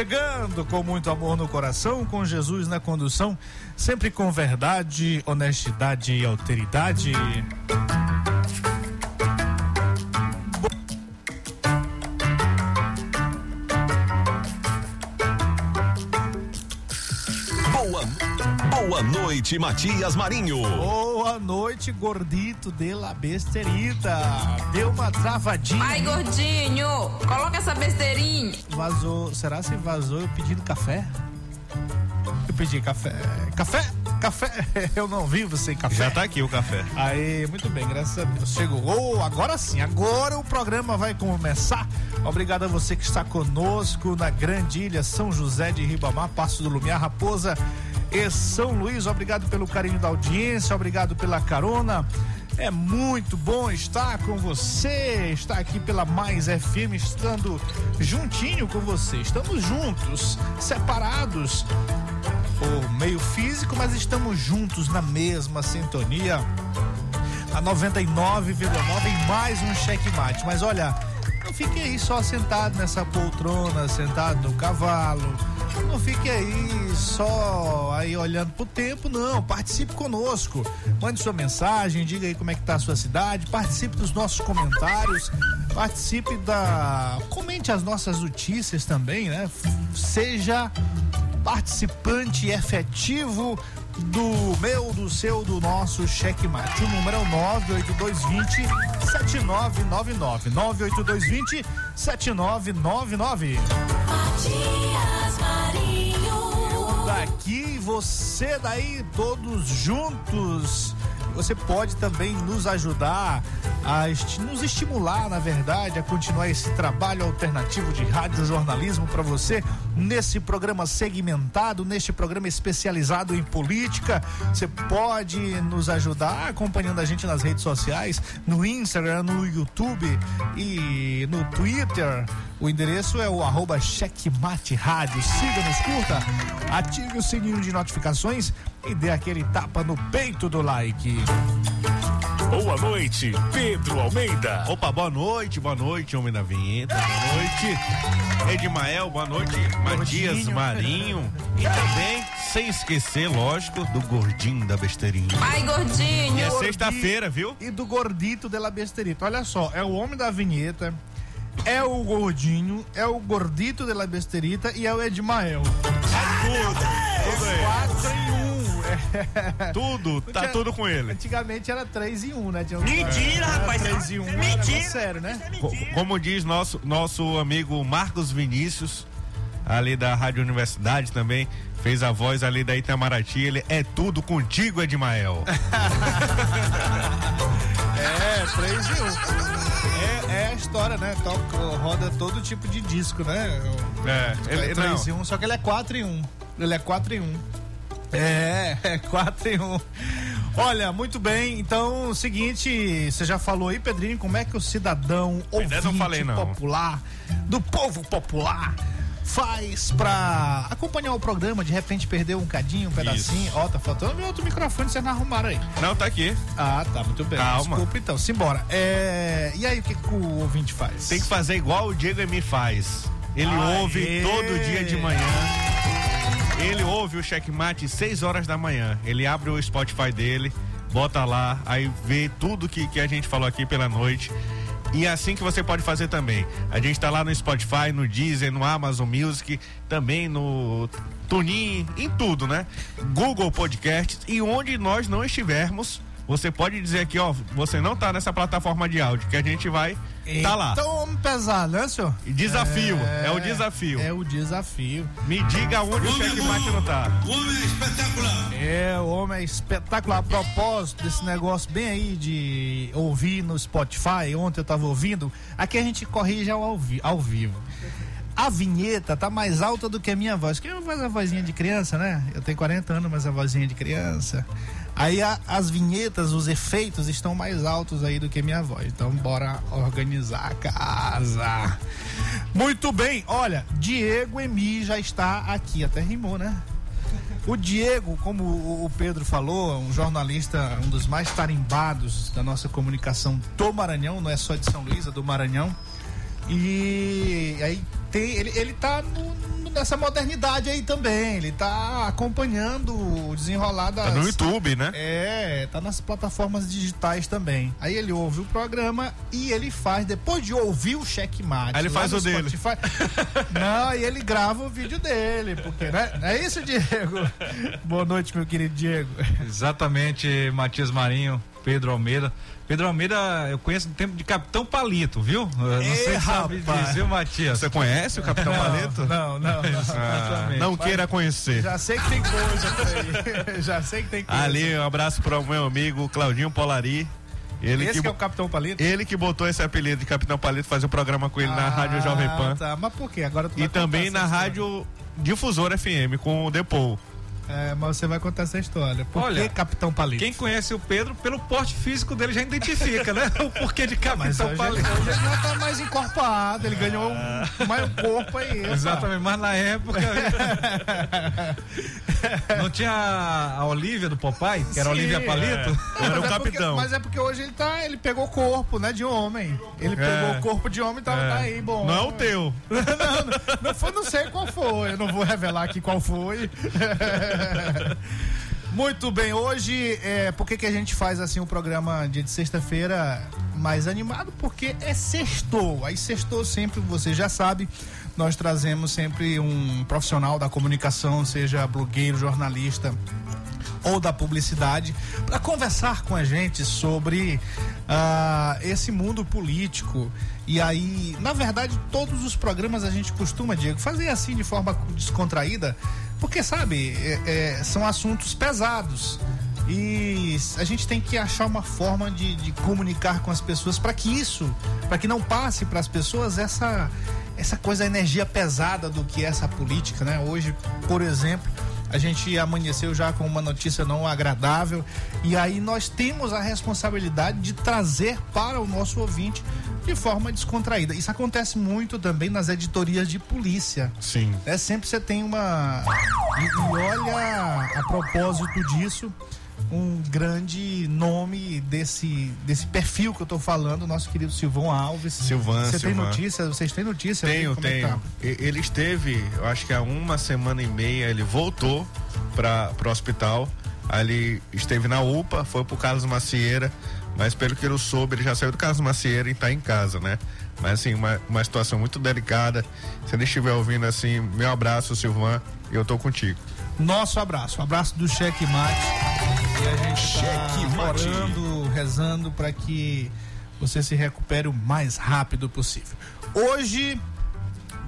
Chegando com muito amor no coração, com Jesus na condução, sempre com verdade, honestidade e alteridade. Noite, Matias Marinho. Boa noite, gordito de la besterita. Deu uma travadinha. Ai, gordinho, coloca essa besteirinha. Vazou. Será se vazou eu pedindo café? Eu pedi café. Café? Café? Eu não vivo sem café. Já tá aqui o café. Aí, muito bem, graças a Deus. Chegou. Oh, agora sim, agora o programa vai começar. Obrigado a você que está conosco na Grande Ilha São José de Ribamar, Passo do Lumiar, Raposa e São Luís. Obrigado pelo carinho da audiência, obrigado pela carona. É muito bom estar com você, estar aqui pela Mais FM, estando juntinho com você. Estamos juntos, separados por meio físico, mas estamos juntos na mesma sintonia. A 99,9 em mais um checkmate. Mas olha, não fique aí só sentado nessa poltrona, sentado no cavalo. Não fique aí só aí olhando pro tempo, não. Participe conosco. Mande sua mensagem, diga aí como é que tá a sua cidade, participe dos nossos comentários, participe da. Comente as nossas notícias também, né? Seja participante efetivo do meu, do seu, do nosso checkmate. O número é o 98220 7999. 98220 7999. Daqui, você daí, todos juntos. Você pode também nos ajudar a esti nos estimular, na verdade, a continuar esse trabalho alternativo de rádio jornalismo para você nesse programa segmentado, neste programa especializado em política. Você pode nos ajudar acompanhando a gente nas redes sociais, no Instagram, no YouTube e no Twitter. O endereço é o arroba checkmate rádio. Siga-nos, curta, ative o sininho de notificações e dê aquele tapa no peito do like. Boa noite, Pedro Almeida. Opa, boa noite, boa noite, homem da vinheta. Boa noite, Edmael, boa noite, Matias. Marinho. E também, sem esquecer, lógico, do gordinho da besteirinha. Ai, E gordinho. é sexta-feira, viu? E do gordito de la besterita. Olha só, é o homem da vinheta, é o gordinho, é o gordito de la besterita e é o Edmael. Tudo, tudo aí. Quatro em um. É Tudo, tá Tinha- tudo com ele. Antigamente era 3 em 1, né? Tinha Mentira, era rapaz, 3 em 1, é era mentira. sério, né? Co- Como diz nosso, nosso amigo Marcos Vinícius, ali da Rádio Universidade também, fez a voz ali da Itamaraty, ele é tudo contigo, Edmael. É, 3 em 1. É, é a história, né? Toca, roda todo tipo de disco, né? É, Ele ele, é não, 3 em 1, só que ele é 4 em 1. Ele é 4 em 1. É, é 4 em 1. Olha, muito bem. Então, seguinte, você já falou aí, Pedrinho, como é que o cidadão ouvinte não falei, não. popular, do povo popular, faz pra acompanhar o programa, de repente perder um cadinho, um pedacinho. Ó, tá faltando meu outro microfone, vocês não arrumaram aí. não tá aqui. Ah, tá, muito bem. Calma. Desculpa então, simbora. É... E aí, o que, que o ouvinte faz? Tem que fazer igual o Diego Emi faz. Ele Aê! ouve todo dia de manhã. Ele ouve o checkmate 6 horas da manhã. Ele abre o Spotify dele, bota lá, aí vê tudo que, que a gente falou aqui pela noite. E é assim que você pode fazer também. A gente tá lá no Spotify, no Deezer, no Amazon Music, também no Tunin, em tudo, né? Google Podcasts e onde nós não estivermos, você pode dizer aqui, ó, você não tá nessa plataforma de áudio, que a gente vai tá lá. Então, vamos pesar, né, senhor? E Desafio, é, o desafio. É o desafio. Me diga onde o checkmate não tá. É, o homem é espetacular. A propósito desse negócio bem aí de ouvir no Spotify, ontem eu tava ouvindo, aqui a gente corrige ao, ao vivo. A vinheta tá mais alta do que a minha voz. Quem faz a vozinha de criança, né? Eu tenho 40 anos, mas a vozinha de criança. Aí a- as vinhetas, os efeitos estão mais altos aí do que minha voz. Então bora organizar a casa. Muito bem, olha, Diego Emi já está aqui, até rimou, né? O Diego, como o Pedro falou, um jornalista, um dos mais tarimbados da nossa comunicação do Maranhão, não é só de São Luís, é do Maranhão. E aí tem, ele, ele tá no- nessa modernidade aí também, ele tá acompanhando o desenrolar das... Tá no YouTube, né? É, tá nas plataformas digitais também. Aí ele ouve o programa e ele faz, depois de ouvir o checkmate. Aí ele faz o dele. Spotify- Não, aí ele grava o vídeo dele, porque, né? Não é isso, Diego? Boa noite, meu querido Diego. Exatamente, Matias Marinho, Pedro Almeida. Pedro Almeida eu conheço do tempo de Capitão Palito, viu? Eu não Ê, sei se sabe viu, Matias? Você conhece o Capitão Paleto? Não, não, não. Ah, não queira conhecer. Já sei que tem coisa aí. Já sei que tem coisa. Ali, um abraço para o meu amigo Claudinho Polari. Ele Esse que, que é o Capitão Palito? ele que botou esse apelido de Capitão Palito, fazer o programa com ele na Ah, Rádio Jovem Pan. Tá. Mas por quê? Agora tu E também na Rádio Difusora FM com o Depou. É, mas você vai contar essa história. Por Olha, que Capitão Palito? Quem conhece o Pedro, pelo porte físico dele, já identifica, né? O porquê de Capitão Palito. ele já tá mais encorpado, ele ganhou um, mais um corpo aí. Exatamente, mas na época. não tinha a Olivia do Popeye, que era a Sim, Olivia Palito? Eu era o Mas é porque- capitão. mas é porque hoje ele tá, ele pegou corpo, né, de homem. Ele pegou o corpo de homem e tá, tá aí, bom. Não é o teu. não, não, não foi, não sei qual foi. Eu não vou revelar aqui qual foi. Muito bem, hoje, é, por que, que a gente faz assim um programa dia de sexta-feira mais animado? Porque é sextou. Aí sextou sempre, você já sabe, nós trazemos sempre um profissional da comunicação, seja blogueiro, jornalista ou da publicidade, para conversar com a gente sobre ah, esse mundo político. E aí, na verdade, todos os programas a gente costuma, Diego, fazer assim de forma descontraída, porque, sabe, é- é, são assuntos pesados. E a gente tem que achar uma forma de, de comunicar com as pessoas para que isso, para que não passe para as pessoas essa, essa coisa, a energia pesada do que é essa política, né? Hoje, por exemplo, a gente amanheceu já com uma notícia não agradável e aí nós temos a responsabilidade de trazer para o nosso ouvinte de forma descontraída. Isso acontece muito também nas editorias de polícia. Sim. É sempre você tem uma. E, e olha, a propósito disso, um grande nome desse, desse perfil que eu tô falando, nosso querido Silvão Alves. Silvan, Você tem Silvan. notícia? Vocês têm notícia? aí? Tenho, tenho. Ele esteve, eu acho que há uma semana e meia, ele voltou para o hospital. Ele esteve na UPA, foi pro Carlos Macieira, mas pelo que eu soube, ele já saiu do Carlos Macieira e tá em casa, né? Mas assim, uma, uma situação muito delicada. Se ele estiver ouvindo assim, meu abraço, Silvan, eu tô contigo. nosso abraço. Um abraço do Cheque Mate. E a gente Cheque tá orando, rezando para que você se recupere o mais rápido possível. Hoje,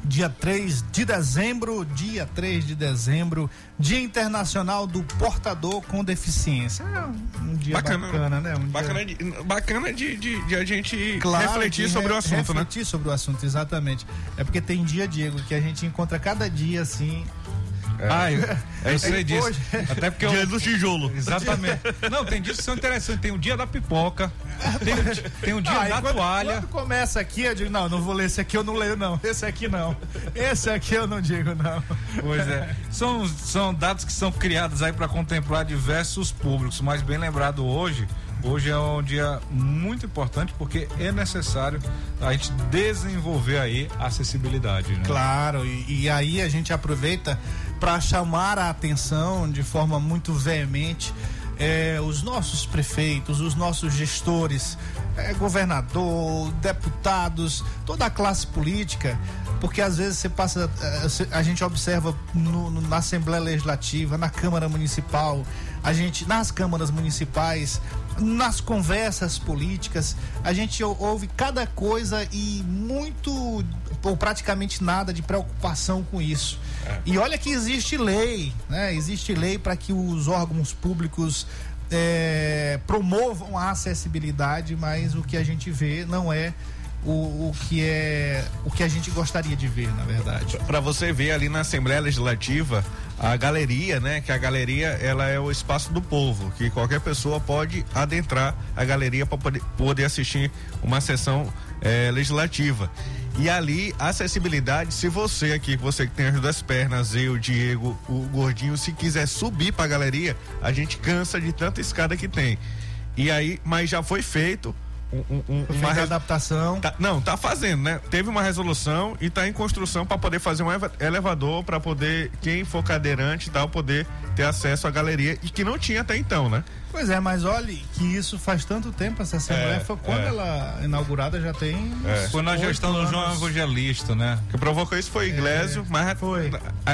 dia 3 de dezembro, dia 3 de dezembro, Dia Internacional do Portador com Deficiência. É um, um dia bacana, né? Um dia- bacana, de, bacana de, de, de a gente Claro, refletir sobre re- o assunto, né? refletir sobre o assunto, exatamente. É porque tem dia, Diego, que a gente encontra cada dia assim. Ah, eu, eu sei disso. Até porque Dia eu. do tijolo. Exatamente. Não, tem dias que são interessantes. Tem o dia da pipoca, tem, o tem o dia Ah, da quando, toalha. quando começa aqui, eu digo, não, não vou ler esse aqui, eu não leio, não. Esse aqui não. Esse aqui eu não digo, não. Pois é. São, são dados que são criados aí para contemplar diversos públicos, mas bem lembrado hoje. Hoje é um dia muito importante porque é necessário a gente desenvolver aí a acessibilidade. Né? Claro, e, e aí a gente aproveita para chamar a atenção de forma muito veemente eh, os nossos prefeitos, os nossos gestores, eh, governador, deputados, toda a classe política, porque às vezes você passa, cê- a gente observa no- no- na Assembleia Legislativa, na Câmara Municipal, a gente nas câmaras municipais, nas conversas políticas, a gente ou- ouve cada coisa e muito ou praticamente nada de preocupação com isso. E olha que existe lei, né? Existe lei para que os órgãos públicos eh, promovam a acessibilidade, mas o que a gente vê não é o, o que é o que a gente gostaria de ver, na verdade. Pra você ver ali na Assembleia Legislativa a galeria, né? Que a galeria ela é o espaço do povo, que qualquer pessoa pode adentrar a galeria para poder, poder assistir uma sessão eh, legislativa. E ali, acessibilidade, se você aqui, você que tem as duas pernas, eu, Diego, o Gordinho, se quiser subir pra galeria, a gente cansa de tanta escada que tem. E aí, mas já foi feito um- um- um- uma feita a re- adaptação. Tá- não, tá fazendo, né? Teve uma resolução e tá em construção para poder fazer um eva- elevador para poder quem for cadeirante e tal poder ter acesso à galeria e que não tinha até então, né? Pois é, mas olhe que isso faz tanto tempo, essa Assembleia É, foi quando é. ela inaugurada já tem. uns Foi na gestão do João. Evangelista, né? Que provocou isso foi Iglesio, mas foi.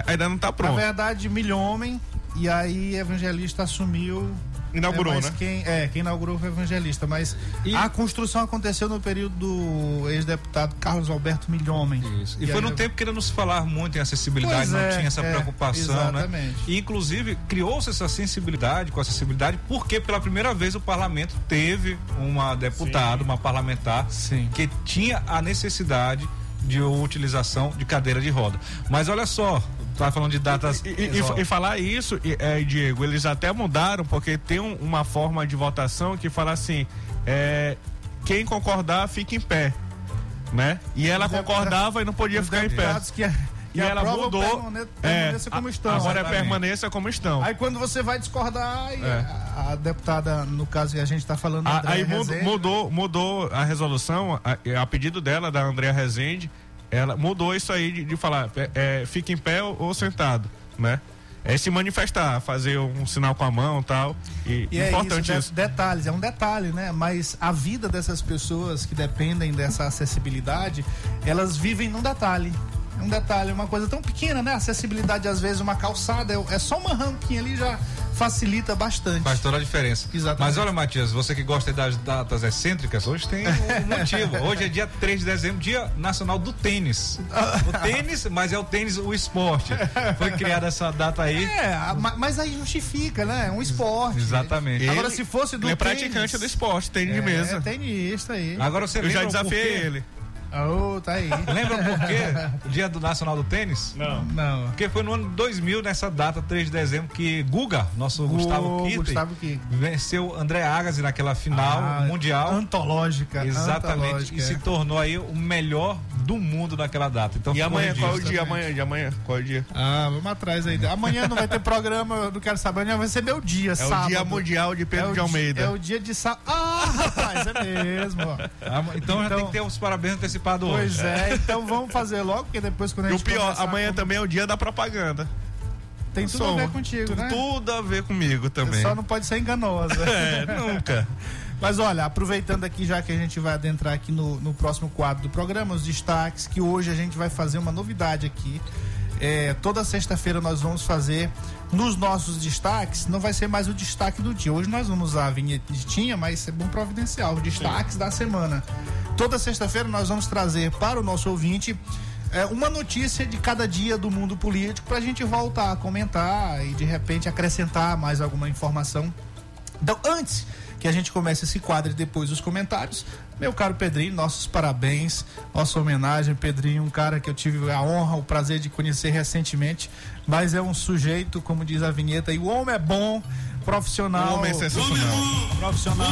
ainda não tá Na pronto. verdade, Milhomem, e aí Evangelista assumiu. Inaugurou, é, mas né? Quem, é, quem inaugurou foi Evangelista, mas E- a construção aconteceu no período do ex-deputado Carlos Alberto Milhomem. Isso. E, E foi no eu- tempo que não se falar muito em acessibilidade, Pois não é, tinha essa é, preocupação, exatamente. né? E, inclusive, criou-se essa sensibilidade com acessibilidade, porque pela primeira vez o parlamento teve uma deputada, uma parlamentar, Sim. que tinha a necessidade de utilização de cadeira de roda. Mas olha só, tá falando de datas. E, e- e- e falar isso, e- é, Diego, eles até mudaram, porque tem um- uma forma de votação que fala assim: é, quem concordar fica em pé. Né? E ela Os concordava e não podia ficar em pé. que, que E ela mudou. permane- permaneça é, como estão. Agora é Exatamente. permaneça como estão. Aí quando você vai discordar, aí É. a, a deputada, no caso que a gente está falando, A- Andréa aí mud- Rezende, mudou, mudou a resolução, a, a pedido dela, da Andrea Rezende, ela mudou isso aí de, de falar, é, é, fica em pé ou, ou sentado, né? É se manifestar, fazer um sinal com a mão tal, e E é importante isso, isso. de- detalhes, é um detalhe, né? Mas a vida dessas pessoas que dependem dessa acessibilidade, elas vivem num detalhe. É um detalhe, uma coisa tão pequena, né? Acessibilidade, às vezes, uma calçada, é, é só uma ramquinha ali já facilita bastante. Faz toda a diferença. Exatamente. Mas olha, Matias, você que gosta das datas excêntricas, hoje tem um motivo. Hoje é dia 3 de dezembro, dia nacional do tênis. O tênis, mas é o tênis, o esporte. Foi criada essa data aí. É, mas aí justifica, né? É um esporte. Exatamente. Agora, Ele- se fosse do Ele é tênis- praticante do esporte, tênis de É, mesa. tenista aí. Agora você Eu já desafiei ele. Oh, tá aí. Lembra por quê? O dia do Nacional do Tênis? Não. Não. Porque foi no ano 2000, nessa data, 3 de dezembro, que Guga, nosso Gustavo Kittler. venceu André Agassi naquela final Ah, mundial. Antológica. Exatamente. antológica, E se é. tornou aí o melhor do mundo naquela data. Então E amanhã, qual é o dia amanhã? De amanhã? Qual é o dia? Ah, vamos atrás aí. Amanhã não vai ter programa, eu não quero saber. Amanhã vai ser meu dia, É sábado. o dia mundial de Pedro É de Almeida. É o dia de sábado. Ah, rapaz, é mesmo. Ah, Então, já Então- tem que ter os parabéns antecipados hoje. Pois é, então vamos fazer logo, porque depois quando a E o gente pior, amanhã com- também é o dia da propaganda. Tem tudo a Som. ver contigo, né? Tudo a ver comigo também. Só não pode ser enganosa. É, nunca. Mas olha, aproveitando aqui, já que a gente vai adentrar aqui no, no próximo quadro do programa, os destaques, que hoje a gente vai fazer uma novidade aqui. É, toda sexta-feira nós vamos fazer nos nossos destaques, não vai ser mais o destaque do dia. Hoje nós vamos usar a vinhetinha, mas é bom providencial, os destaques da semana. Toda sexta-feira nós vamos trazer para o nosso ouvinte é, uma notícia de cada dia do mundo político para a gente voltar a comentar e de repente acrescentar mais alguma informação. Então, antes que a gente comece esse quadro e depois os comentários, meu caro Pedrinho, nossos parabéns, nossa homenagem, Pedrinho, um cara que eu tive a honra, o prazer de conhecer recentemente, mas é um sujeito, como diz a vinheta, e o homem é bom, profissional. O homem é sensacional. Profissional,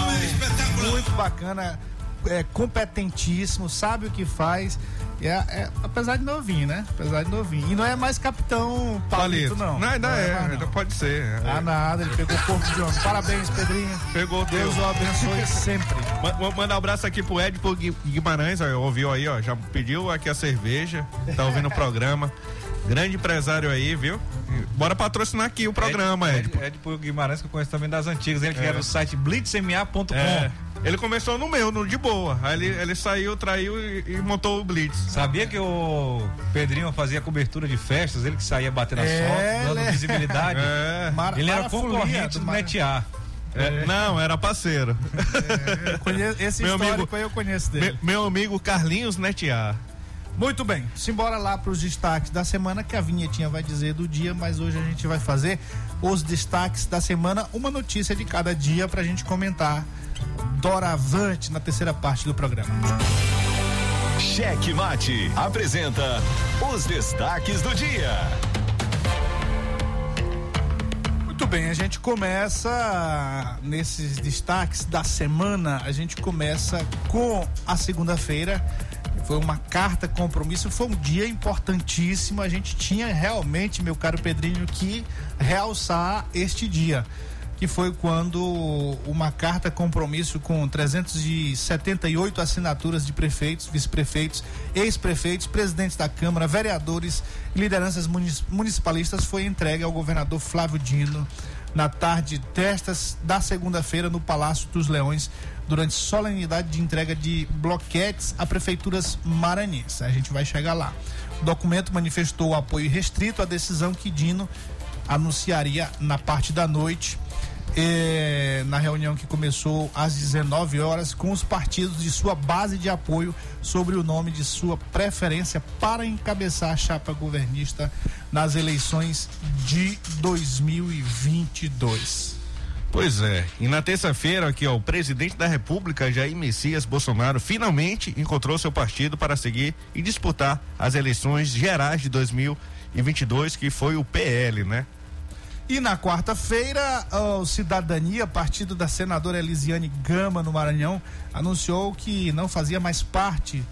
muito bacana, é, competentíssimo, sabe o que faz. É, é, apesar de novinho, né? Apesar de novinho. E não é mais capitão Palito, não. Não, ainda Não é, mais, não. ainda pode ser. Ah, nada, ele pegou o corpo de homem. Parabéns, Pedrinho. Pegou Deus teu. o abençoe sempre. Ma- Vou mandar um abraço aqui pro Ed pro Gui- Guimarães, ó, ouviu aí, ó, já pediu aqui a cerveja, tá ouvindo o programa. Grande empresário aí, viu? Bora patrocinar aqui o programa, Ed. Ed, Ed Puro Guimarães, que eu conheço também das antigas. Ele que É. era o site blitzma.com. É, ele começou no meu, no de boa. Aí ele, ele saiu, traiu e, e montou o Blitz. Sabia que o Pedrinho fazia cobertura de festas, ele que saía batendo as É, fotos, dando né? visibilidade. É. Mar- Ele era concorrente do Mar- Netiar. É, Não, era parceiro. Eu conheço- esse Meu histórico amigo- aí eu conheço dele. Me- meu amigo Carlinhos Netiar. Muito bem, simbora lá para os destaques da semana, que a vinhetinha vai dizer do dia, mas hoje a gente vai fazer os destaques da semana, uma notícia de cada dia para a gente comentar. Doravante na terceira parte do programa. Cheque Mate apresenta os destaques do dia. Muito bem, a gente começa nesses destaques da semana, a gente começa com a segunda-feira. Foi uma carta compromisso, foi um dia importantíssimo. A gente tinha realmente, meu caro Pedrinho, que realçar este dia. Que foi quando uma carta compromisso com 378 assinaturas de prefeitos, vice-prefeitos, ex-prefeitos, presidentes da Câmara, vereadores e lideranças municipalistas foi entregue ao governador Flávio Dino na tarde destas da segunda-feira no Palácio dos Leões, durante solenidade de entrega de bloquetes a prefeituras maranhenses. A gente vai chegar lá. O documento manifestou apoio restrito à decisão que Dino anunciaria na parte da noite. eh, na reunião que começou às 19 horas com os partidos de sua base de apoio sobre o nome de sua preferência para encabeçar a chapa governista nas eleições de 2022. Pois é, e na terça-feira aqui, ó, o presidente da República, Jair Messias Bolsonaro, finalmente encontrou seu partido para seguir e disputar as eleições gerais de 2022, que foi o PL, né? E na quarta-feira, o Cidadania, partido da senadora Elisiane Gama, no Maranhão, anunciou que não fazia mais parte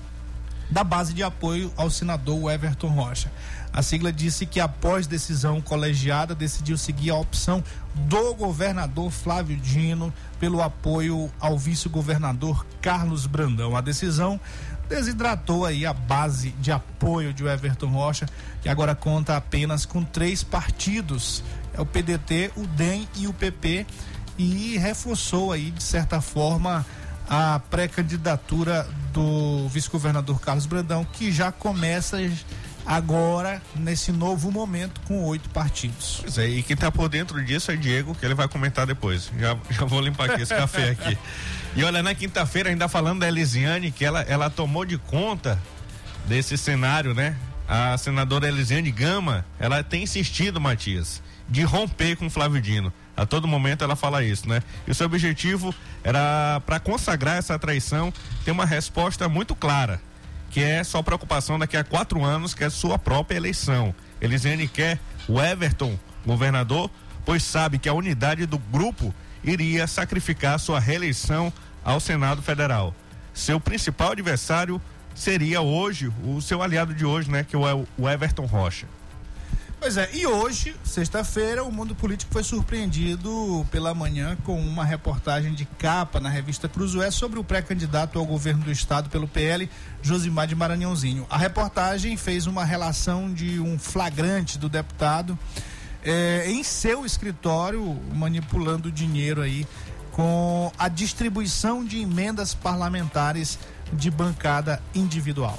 da base de apoio ao senador Everton Rocha. A sigla disse que, após decisão colegiada, decidiu seguir a opção do governador Flávio Dino pelo apoio ao vice-governador Carlos Brandão. A decisão desidratou aí a base de apoio de Everton Rocha, que agora conta apenas com três partidos: é o PDT, o DEM e o PP, e reforçou aí de certa forma a pré-candidatura do vice-governador Carlos Brandão, que já começa agora nesse novo momento com oito partidos. Pois é, e quem tá por dentro disso é Diego, que ele vai comentar depois. Já, já vou limpar aqui esse café aqui. E olha, na quinta-feira, ainda falando da Elisiane, que ela, ela tomou de conta desse cenário, né? A senadora Elisiane Gama, ela tem insistido, Matias, de romper com Flávio Dino. A todo momento ela fala isso, né? E o seu objetivo era para consagrar essa traição, ter uma resposta muito clara, que é sua preocupação daqui a quatro anos, que é sua própria eleição. Elisiane quer o Everton governador, pois sabe que a unidade do grupo iria sacrificar sua reeleição ao Senado Federal. Seu principal adversário seria hoje, o seu aliado de hoje, né? Que é o Everton Rocha. Pois é, e hoje, sexta-feira, o mundo político foi surpreendido pela manhã com uma reportagem de capa na revista Cruzoé sobre o pré-candidato ao governo do estado pelo PL, Josimar de Maranhãozinho. A reportagem fez uma relação de um flagrante do deputado eh, em seu escritório, manipulando dinheiro aí com a distribuição de emendas parlamentares de bancada individual.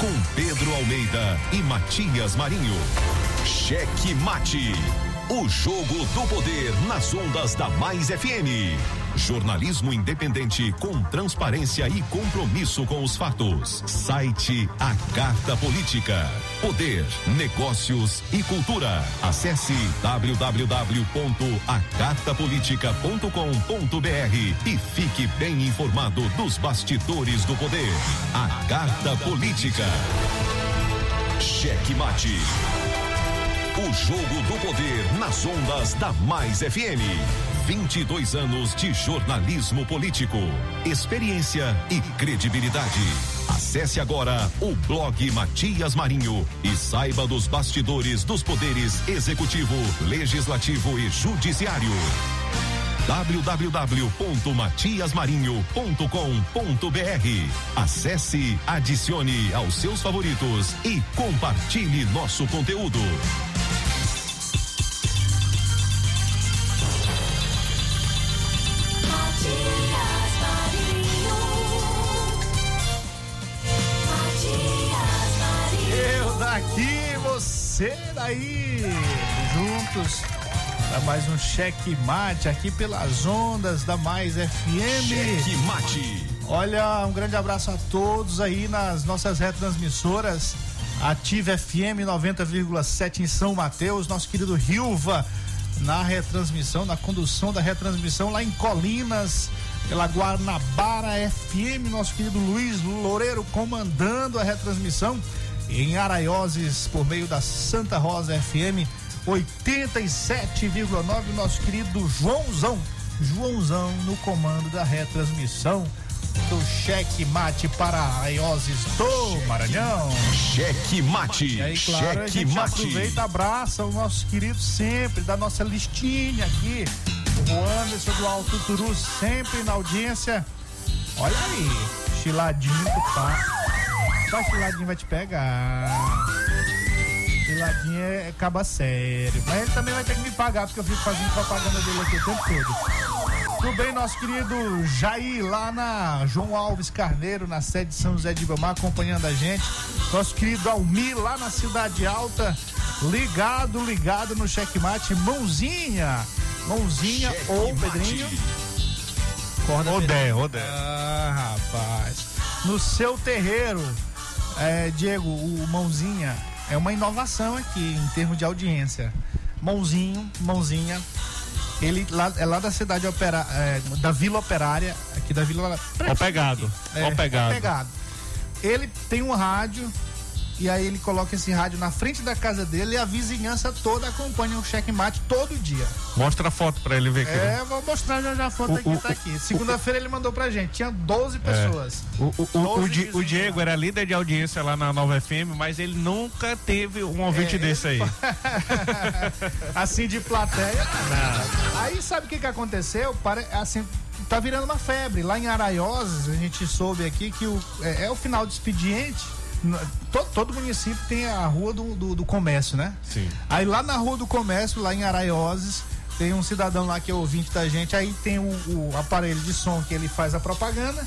com Pedro Almeida e Matias Marinho. Cheque Mate, o jogo do poder nas ondas da Mais FM. Jornalismo independente com transparência e compromisso com os fatos. Site A Carta Política. Poder, negócios e cultura. Acesse www.acartapolitica.com.br e fique bem informado dos bastidores do poder. A Carta Política. Cheque Mate. Jogo do poder nas ondas da Mais FM. 22 anos de jornalismo político, experiência e credibilidade. Acesse agora o blog Matias Marinho e saiba dos bastidores dos poderes executivo, legislativo e judiciário www.matiasmarinho.com.br. Acesse, adicione aos seus favoritos e compartilhe nosso conteúdo. Você daí. Juntos. Para mais um cheque mate aqui pelas ondas da Mais FM. Cheque Mate. Olha, um grande abraço a todos aí nas nossas retransmissoras. Ativa FM 90,7 em São Mateus, nosso querido Rilva na retransmissão, na condução da retransmissão lá em Colinas, pela Guanabara FM, nosso querido Luiz Loureiro comandando a retransmissão em Araioses por meio da Santa Rosa FM 87,9, nosso querido Joãozão, Joãozão no comando da retransmissão do cheque mate para Araioses do Maranhão. Cheque Mate. E aí, claro, a Cheque gente Mate. aproveita, abraça o nosso querido sempre, da nossa listinha aqui. O Anderson do Alto Turu, sempre na audiência. Olha aí, chiladinho do Vai, chiladinho vai te pegar. Chiladinho é, é caba sério. Mas ele também vai ter que me pagar, porque eu fico fazendo propaganda dele aqui o tempo todo. Tudo bem, nosso querido Jair, lá na João Alves Carneiro, na sede de São José de Ibamar, acompanhando a gente. Nosso querido Almir, lá na Cidade Alta, ligado, ligado no checkmate. Mãozinha, mãozinha ou. Pedrinho. Corda Odé, Odé. ah, rapaz. No seu terreiro, é, Diego, o Mãozinha é uma inovação aqui em termos de audiência. Mãozinho, Mãozinha, ele lá, é lá da cidade opera, é, da Vila Operária, aqui da Vila. Ó pegado. É, Ó pegado. ó pegado. Ele tem um rádio e aí ele coloca esse rádio na frente da casa dele e a vizinhança toda acompanha o checkmate todo dia. Mostra a foto pra ele ver que É, vou mostrar já já a foto O- aqui, o- tá aqui. Segunda-feira ele mandou pra gente, tinha 12 pessoas. O, o, o, o, 12 Di- o Diego lá. era líder de audiência lá na Nova FM, mas ele nunca teve um ouvinte É, desse aí. assim de plateia. Aí sabe o que que aconteceu? Pare- Assim, tá virando uma febre. Lá em Araioses, a gente soube aqui que o, é, é o final do expediente. Todo, todo município tem a rua do, do, do comércio, né? Sim. Aí lá na rua do comércio, lá em Araioses, tem um cidadão lá que é ouvinte da gente, aí tem o, o aparelho de som que ele faz a propaganda.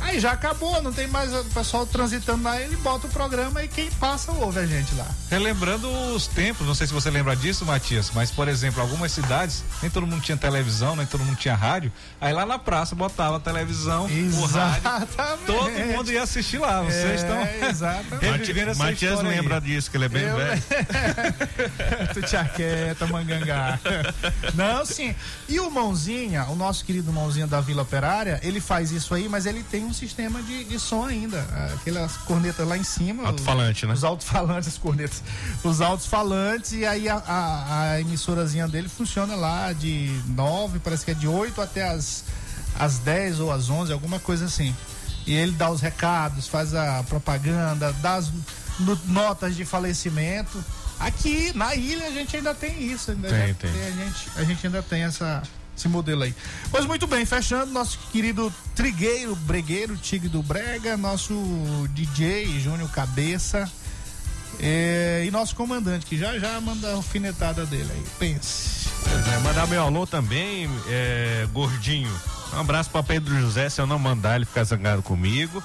Aí já acabou, não tem mais o pessoal transitando lá, ele bota o programa e quem passa ouve a gente lá. Relembrando os tempos, não sei se você lembra disso, Matias, mas, por exemplo, algumas cidades, nem todo mundo tinha televisão, nem todo mundo tinha rádio. Aí lá na praça botava a televisão, o rádio. Exatamente. Todo mundo ia assistir lá. Vocês É, estão exatamente. Matias história aí. lembra disso, que ele é bem Eu- velho. tu te aquieta, mangangá. Não, sim. E o Mãozinha, o nosso querido Mãozinha da Vila Operária, ele faz isso aí, mas ele tem um sistema de, de som ainda. Aquelas cornetas lá em cima. Alto-falante, né? Os alto-falantes, as cornetas. Os altos-falantes, e aí a, a, a emissorazinha dele funciona lá de 9, parece que é de 8 até as, as 10 ou as 11, alguma coisa assim. E ele dá os recados, faz a propaganda, dá as no- notas de falecimento. Aqui na ilha a gente ainda tem isso. Ainda Tem, já- tem. A, gente, a gente ainda tem essa, esse modelo aí. Pois muito bem, fechando, nosso querido trigueiro, bregueiro, Tigre do Brega, nosso DJ Júnior Cabeça. é, e nosso comandante, que já já manda a alfinetada dele aí. Pense. É, mandar meu alô também, é, gordinho. Um abraço pra Pedro José, se eu não mandar ele ficar zangado comigo.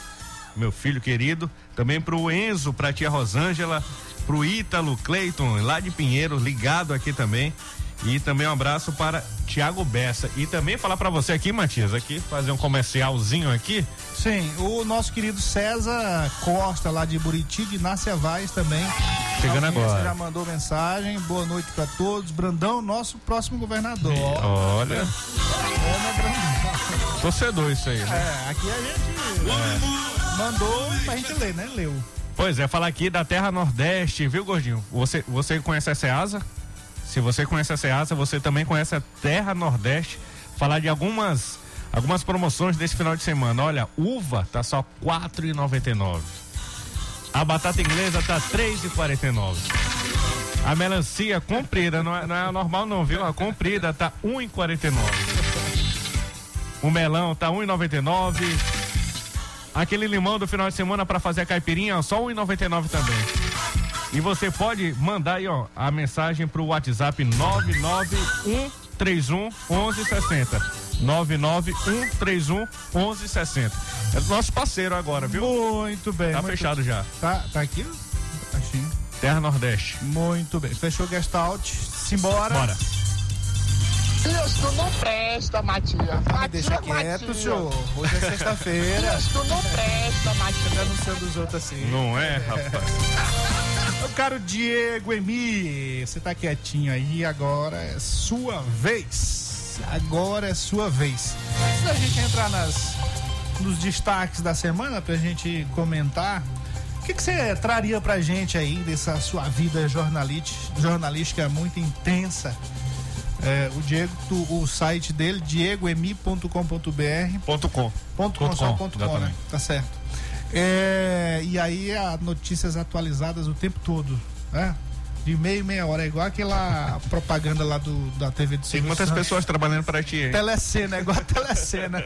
Meu filho querido. Também pro Enzo, pra tia Rosângela, pro Ítalo Cleiton, lá de Pinheiro, ligado aqui também. E também um abraço para Tiago Bessa. E também falar pra você aqui, Matias, aqui, fazer um comercialzinho aqui. Sim, o nosso querido César Costa, lá de Buriti, de Nácia Vaz também. Chegando agora. Já mandou mensagem. Boa noite pra todos. Brandão, nosso próximo governador. Olha, Ana Brandão. torcedor isso aí, né? É, aqui a gente mandou pra gente ler, né? Leu. Pois é, falar aqui da Terra Nordeste, viu, Gordinho? Você, você conhece a Ceasa? Se você conhece a Ceasa, você também conhece a Terra Nordeste. Falar de algumas algumas promoções desse final de semana. Olha, uva tá só R$ 4,99. A batata inglesa tá R$ 3,49. A melancia comprida, não é, não é normal não, viu? A comprida tá R$ 1,49. O melão tá R$ 1,99. Aquele limão do final de semana para fazer a caipirinha, só R$ 1,99 também. E você pode mandar aí, ó, a mensagem pro WhatsApp 99131 1160. 99131 1160. É do nosso parceiro agora, viu? Muito bem. Tá muito- fechado já. Tá, tá aqui? Baixinho. Terra Nordeste. Muito bem. Fechou o guest out. Simbora. Bora. Isso não presta, Matias. Ah, deixa quieto, senhor. Hoje é sexta-feira. Isso não presta, Matias. Tá anunciando os outros assim. Não é, rapaz? Meu caro Diego Emi, você tá quietinho aí, agora é sua vez. Agora é sua vez. Antes da gente entrar nas, nos destaques da semana, pra gente comentar, o que, que você traria pra gente aí dessa sua vida jornalística, muito intensa? É, o Diego, tu- o site dele, diegoemi.com.br Ponto com. Ponto com, Ponto só com, ponto com, né? Tá certo. É, e aí há notícias atualizadas o tempo todo, né? De meia e meia hora, é igual aquela propaganda lá do, da TV do Tem Silvio muitas Santos. pessoas trabalhando para ti, hein? Telecena, é igual a telecena.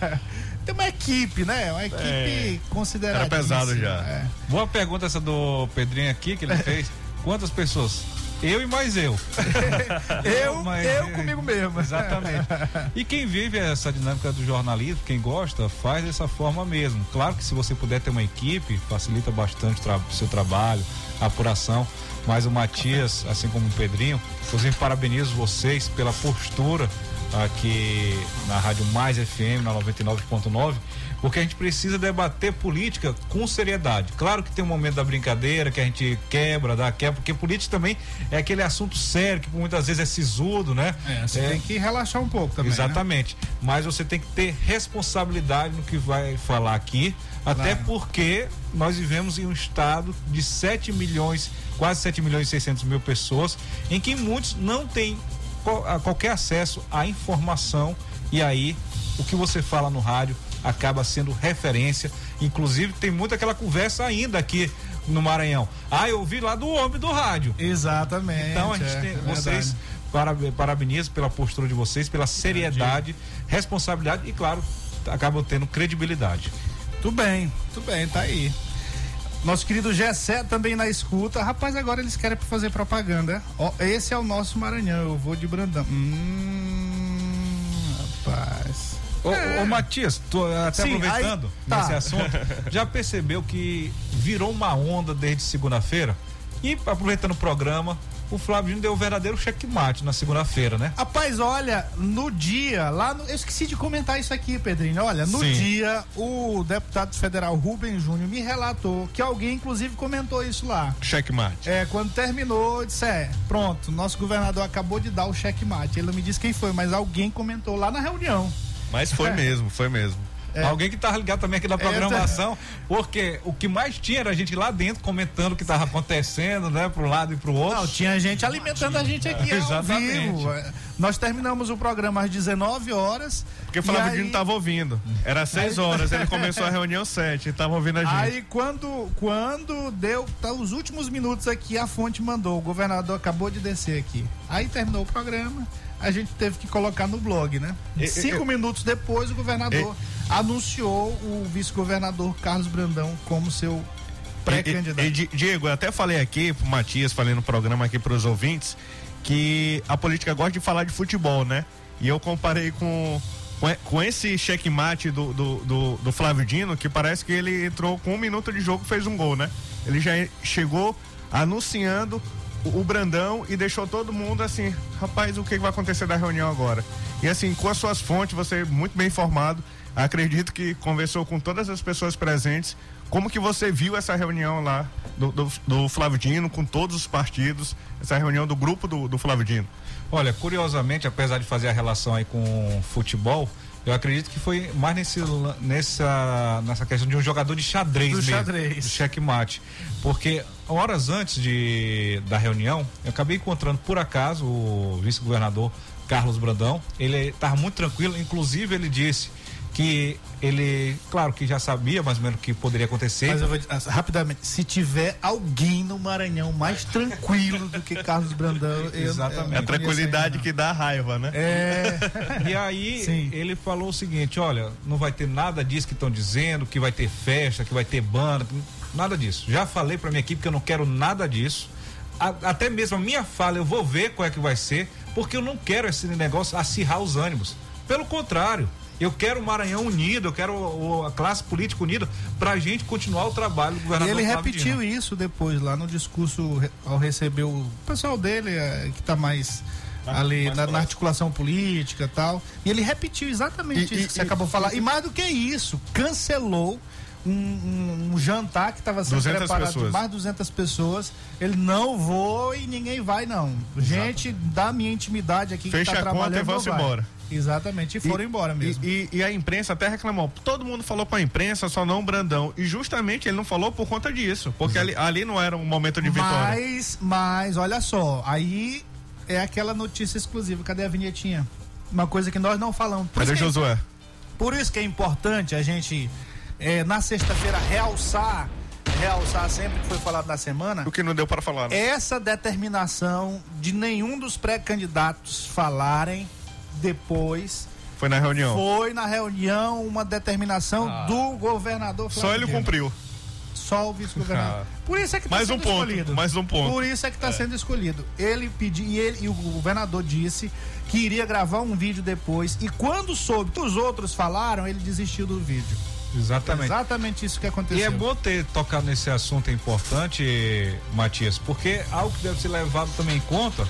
Tem uma equipe, né? Uma equipe É. considerada. Era pesado já. É. Boa pergunta essa do Pedrinho aqui que ele fez. Quantas pessoas? Eu e mais eu. Eu, eu comigo mesmo. Exatamente. E quem vive essa dinâmica do jornalismo, quem gosta, faz dessa forma mesmo. Claro que se você puder ter uma equipe, facilita bastante o tra- seu trabalho, a apuração. Mas o Matias, assim como o Pedrinho, inclusive parabenizo vocês pela postura aqui na Rádio Mais FM, na 99.9, porque a gente precisa debater política com seriedade. Claro que tem um momento da brincadeira que a gente quebra, dá quebra, porque política também é aquele assunto sério que muitas vezes é sisudo, né? É, você É, tem que relaxar um pouco também. né? Exatamente. Mas você tem que ter responsabilidade no que vai falar aqui, até Claro. porque nós vivemos em um estado de 7 milhões, quase 7 milhões e 600 mil pessoas, em que muitos não têm qualquer acesso à informação e aí o que você fala no rádio acaba sendo referência. Inclusive tem muita aquela conversa ainda aqui no Maranhão. Ah, eu ouvi lá do homem do rádio. Exatamente. Então a gente é, tem é vocês parabenizo pela postura de vocês, pela seriedade, responsabilidade e claro acabam tendo credibilidade. Tudo bem, tudo bem, tá aí. Nosso querido Gessé também na escuta. Rapaz, agora eles querem fazer propaganda. Ó, esse é o nosso Maranhão, eu vou de Brandão. Hum, rapaz. Ô, ô, Matias, tu, até Sim, aproveitando aí- tá. nesse assunto, já percebeu que virou uma onda desde segunda-feira? E aproveitando o programa, o Flávio Júnior deu o verdadeiro checkmate na segunda-feira, né? Rapaz, olha, no dia, lá no, eu esqueci de comentar isso aqui, Pedrinho. Olha, no Sim. dia, o deputado federal Rubem Júnior me relatou que alguém, inclusive, comentou isso lá. Checkmate. É, quando terminou, eu disse: é, pronto, nosso governador acabou de dar o checkmate. Ele não me disse quem foi, mas alguém comentou lá na reunião. Mas foi É. mesmo, foi mesmo. Alguém que tava ligado também aqui na programação, porque o que mais tinha era a gente lá dentro comentando o que tava acontecendo, né, pro lado e pro outro. Não, tinha gente alimentando a gente aqui ao Exatamente. vivo. É, Nós terminamos o programa às 19 horas. Porque o Flávio aí- Dino tava ouvindo. Era seis horas, ele começou a reunião sete, e tava ouvindo a gente. Aí quando, quando deu tá, os últimos minutos aqui, a fonte mandou, o governador acabou de descer aqui. Aí terminou o programa, a gente teve que colocar no blog, né? E- Cinco e- minutos depois, o governador anunciou o vice-governador Carlos Brandão como seu pré-candidato. Di- Diego, eu até falei aqui pro Matias, falei no programa aqui pros ouvintes, que a política gosta de falar de futebol, né? E eu comparei com, com, esse checkmate do, do, do, do Flávio Dino, que parece que ele entrou com um minuto de jogo e fez um gol, né? Ele já chegou anunciando o, o Brandão e deixou todo mundo assim, rapaz, o que vai acontecer da reunião agora? E assim, com as suas fontes, você é muito bem informado, acredito que conversou com todas as pessoas presentes. Como que você viu essa reunião lá do, do, do Flávio Dino, com todos os partidos, essa reunião do grupo do, do Flávio Dino? Olha, curiosamente, apesar de fazer a relação aí com futebol, eu acredito que foi mais nesse, nessa, nessa questão de um jogador de xadrez Do mesmo. xadrez. Do checkmate. Porque horas antes de, da reunião, eu acabei encontrando por acaso o vice-governador Carlos Brandão. Ele estava muito tranquilo, inclusive ele disse que ele, claro que já sabia mais ou menos o que poderia acontecer. Mas eu vou dizer, ah, rapidamente, se tiver alguém no Maranhão mais tranquilo do que Carlos Brandão, eu, Exatamente. É a eu não tranquilidade que dá raiva, né? É. E aí Sim. ele falou o seguinte, olha, não vai ter nada disso que estão dizendo, que vai ter festa, que vai ter banda, nada disso. Já falei pra minha equipe que eu não quero nada disso. A- até mesmo a minha fala eu vou ver qual é que vai ser, porque eu não quero esse negócio acirrar os ânimos. Pelo contrário, eu quero o Maranhão unido, eu quero a classe política unida pra gente continuar o trabalho do E governador ele Flávio repetiu Dino. isso depois, lá no discurso, ao receber o pessoal dele, eh, que tá mais ali na, na articulação política e tal. E ele repetiu exatamente E- isso e- que você e- acabou de falar. E mais do que isso, cancelou um, um- um jantar que estava sendo 200 preparado de pessoas. mais de 200 pessoas. Ele não vou e ninguém vai, não. Gente da minha intimidade aqui Fecha que tá a conta trabalhando e vai. embora. Exatamente, e foram embora mesmo. E, e- e a imprensa até reclamou. Todo mundo falou com a imprensa, só não o Brandão. E justamente ele não falou por conta disso. Porque ali, ali não era um momento de vitória. Mas, mas, olha só, aí é aquela notícia exclusiva. Cadê a vinhetinha? Uma coisa que nós não falamos. Por, Cadê isso, que, Josué? por isso que é importante a gente, é, na sexta-feira, realçar, realçar sempre que foi falado na semana, O que não deu para falar, né? essa determinação de nenhum dos pré-candidatos falarem depois. Foi na reunião. Foi na reunião uma determinação Ah. do governador Só Flávio ele Dino. cumpriu. Só o vice-governador. Ah. Por isso é que está Mais sendo um ponto, escolhido. mais um ponto. Por isso é que está sendo escolhido. Ele pediu, e, ele, e o governador disse que iria gravar um vídeo depois. E quando soube que os outros falaram, ele desistiu do vídeo. Exatamente. Exatamente isso que E aconteceu. é bom ter tocado nesse assunto importante, Matias, porque algo que deve ser levado também em conta,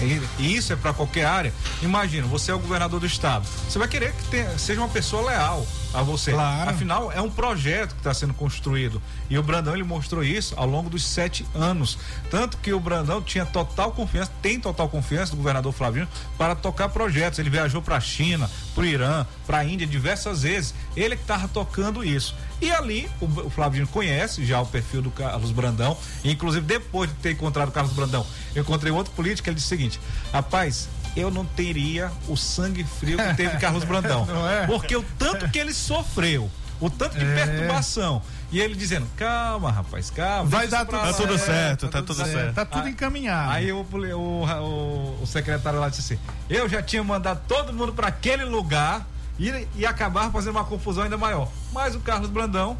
e, isso é para qualquer área. Imagina, você é o governador do estado. Você vai querer que tenha- seja uma pessoa leal a você. Claro. Afinal, é um projeto que está sendo construído. E o Brandão ele mostrou isso ao longo dos sete anos. Tanto que o Brandão tinha total confiança, tem total confiança do governador Flavinho para tocar projetos. Ele viajou para a China, para o Irã, para a Índia diversas vezes. Ele que estava tocando isso. E ali, o, o Flavinho conhece já o perfil do Carlos Brandão. Inclusive, depois de ter encontrado o Carlos Brandão, eu encontrei outro político. Ele disse o seguinte: rapaz. Eu não teria o sangue frio que teve Carlos Brandão. É? Porque o tanto que ele sofreu, o tanto de É. perturbação. E ele dizendo: calma, rapaz, calma. Vai dar tudo Tá lá." tudo certo, certo, tá tudo certo. Tá tudo encaminhado. Aí o, o, o, o secretário lá disse assim: Eu já tinha mandado todo mundo para aquele lugar e, e acabar fazendo uma confusão ainda maior. Mas o Carlos Brandão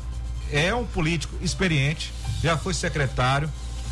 é um político experiente, já foi secretário,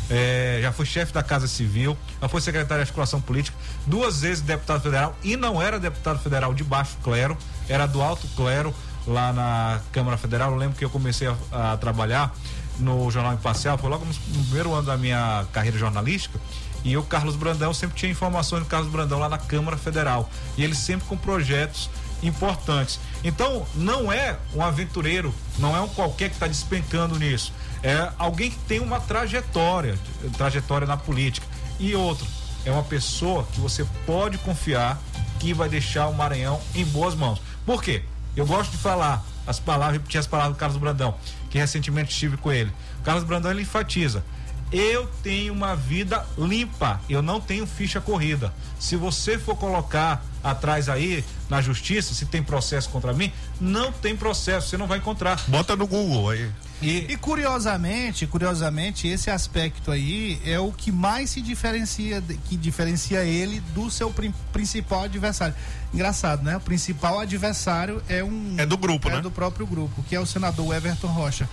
é, já foi chefe da Casa Civil, já foi secretário de articulação política, duas vezes deputado federal e não era deputado federal de baixo clero, era do alto clero lá na Câmara Federal. Eu lembro que eu comecei a, a trabalhar no Jornal Imparcial, foi logo no primeiro ano da minha carreira jornalística. E o Carlos Brandão sempre tinha informações do Carlos Brandão lá na Câmara Federal. E ele sempre com projetos importantes. Então, não é um aventureiro, não é um qualquer que está despencando nisso. É alguém que tem uma trajetória, trajetória na política. E outro, é uma pessoa que você pode confiar que vai deixar o Maranhão em boas mãos. Por quê? Eu gosto de falar as palavras, repetir as palavras do Carlos Brandão, que recentemente estive com ele. O Carlos Brandão ele enfatiza. Eu tenho uma vida limpa, eu não tenho ficha corrida. Se você for colocar atrás aí na justiça, se tem processo contra mim, não tem processo, você não vai encontrar. Bota no Google aí. E, E curiosamente, curiosamente, esse aspecto aí é o que mais se diferencia, que diferencia ele do seu prin- principal adversário. Engraçado, né? O principal adversário é um É do grupo, é né? do próprio grupo, que é o senador Everton Rocha.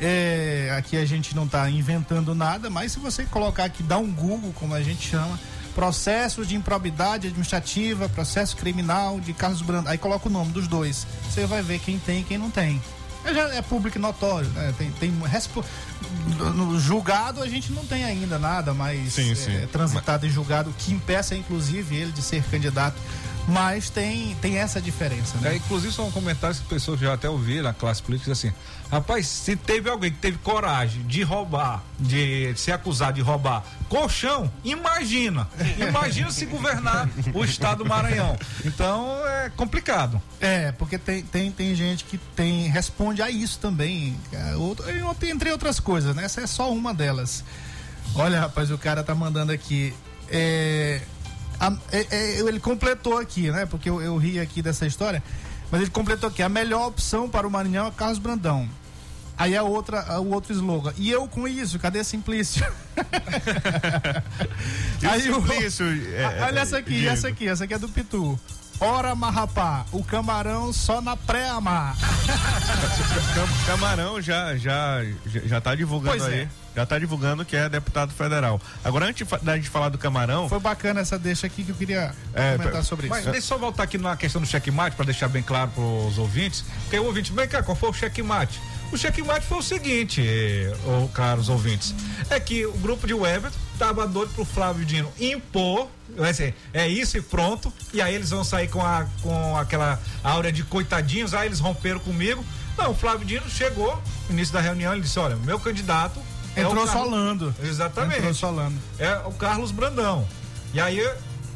É, aqui a gente não está inventando nada, mas se você colocar aqui, dá um Google, como a gente chama, processos de improbidade administrativa, processo criminal de Carlos Brando, aí coloca o nome dos dois. Você vai ver quem tem e quem não tem. É, já é público e notório, né? Tem, tem respo- no julgado a gente não tem ainda nada, mas Sim, é, sim. transitado em julgado que impeça inclusive ele de ser candidato. Mas tem, tem essa diferença, É, né? inclusive são comentários que pessoas já até ouviram na classe política assim, rapaz, se teve alguém que teve coragem de roubar, de ser acusado de roubar colchão, imagina, imagina se governar o estado do Maranhão. Então é complicado. É, porque tem, tem, tem gente que tem responde a isso também. Outro- entre outras coisas, né? Essa é só uma delas. Olha, rapaz, o cara tá mandando aqui. É, a- é- é, ele completou aqui, né? Porque eu, eu ri aqui dessa história. Mas ele completou aqui: a melhor opção para o Maranhão é Carlos Brandão. Aí a outra, a- o outro slogan. E eu com isso, cadê Simplício? Aí o- Simplício, é, Ah, Olha essa aqui, Diego. essa aqui, essa aqui é do Pitu. Ora, marrapá, o camarão só na pré-amar. Cam- Camarão já, já, já, já tá divulgando Pois aí. é. Já tá divulgando que é deputado federal. Agora, antes da gente falar do Camarão, Foi bacana essa deixa aqui que eu queria É, comentar sobre isso. Mas deixa eu só voltar aqui na questão do checkmate para deixar bem claro para os ouvintes, porque o ouvinte, vem cá, qual foi o checkmate? O checkmate foi o seguinte, eh, ô, caros ouvintes, é que o grupo de Weber tava doido pro Flávio Dino impor, vai ser, é isso e pronto, e aí eles vão sair com, a, com aquela áurea de coitadinhos, aí eles romperam comigo. Não, o Flávio Dino chegou, no início da reunião, ele disse, olha, meu candidato é Entrou Carlos- solando. Exatamente Entrou solando. é o Carlos Brandão. E aí